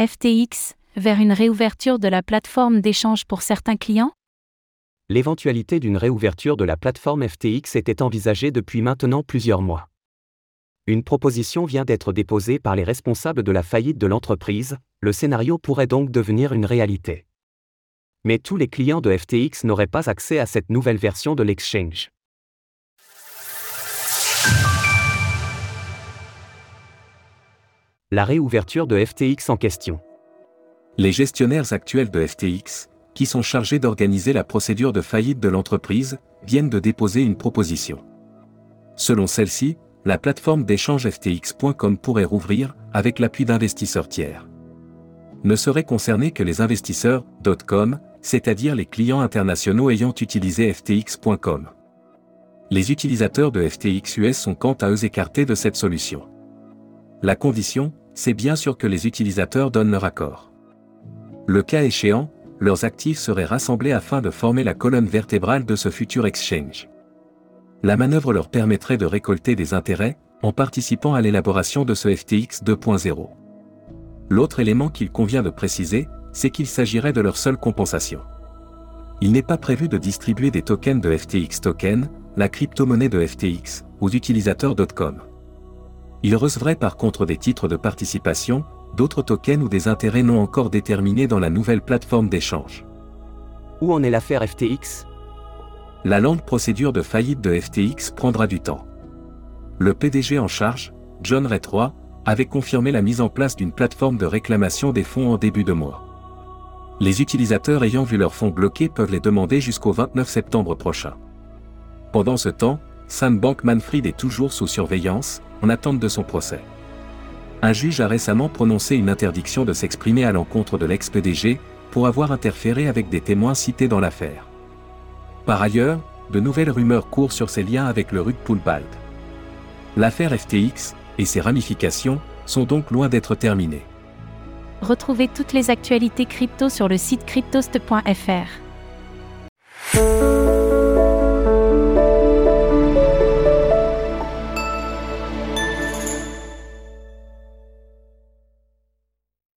FTX, vers une réouverture de la plateforme d'échange pour certains clients? L'éventualité d'une réouverture de la plateforme FTX était envisagée depuis maintenant plusieurs mois. Une proposition vient d'être déposée par les responsables de la faillite de l'entreprise, le scénario pourrait donc devenir une réalité. Mais tous les clients de FTX n'auraient pas accès à cette nouvelle version de l'exchange. La réouverture de FTX en question. Les gestionnaires actuels de FTX, qui sont chargés d'organiser la procédure de faillite de l'entreprise, viennent de déposer une proposition. Selon celle-ci, la plateforme d'échange FTX.com pourrait rouvrir, avec l'appui d'investisseurs tiers. Ne seraient concernés que les investisseurs .com, c'est-à-dire les clients internationaux ayant utilisé FTX.com. Les utilisateurs de FTX US sont quant à eux écartés de cette solution. La condition, c'est bien sûr que les utilisateurs donnent leur accord. Le cas échéant, leurs actifs seraient rassemblés afin de former la colonne vertébrale de ce futur exchange. La manœuvre leur permettrait de récolter des intérêts, en participant à l'élaboration de ce FTX 2.0. L'autre élément qu'il convient de préciser, c'est qu'il s'agirait de leur seule compensation. Il n'est pas prévu de distribuer des tokens de FTX Token, la crypto-monnaie de FTX, aux utilisateurs .com. Ils recevraient par contre des titres de participation, d'autres tokens ou des intérêts non encore déterminés dans la nouvelle plateforme d'échange. Où en est l'affaire FTX La lente procédure de faillite de FTX prendra du temps. Le PDG en charge, John Ray III, avait confirmé la mise en place d'une plateforme de réclamation des fonds en début de mois. Les utilisateurs ayant vu leurs fonds bloqués peuvent les demander jusqu'au 29 septembre prochain. Pendant ce temps, Sam Bankman-Fried est toujours sous surveillance, en attente de son procès. Un juge a récemment prononcé une interdiction de s'exprimer à l'encontre de l'ex-PDG pour avoir interféré avec des témoins cités dans l'affaire. Par ailleurs, de nouvelles rumeurs courent sur ses liens avec le Rug Poolbald. L'affaire FTX et ses ramifications sont donc loin d'être terminées. Retrouvez toutes les actualités crypto sur le site cryptost.fr.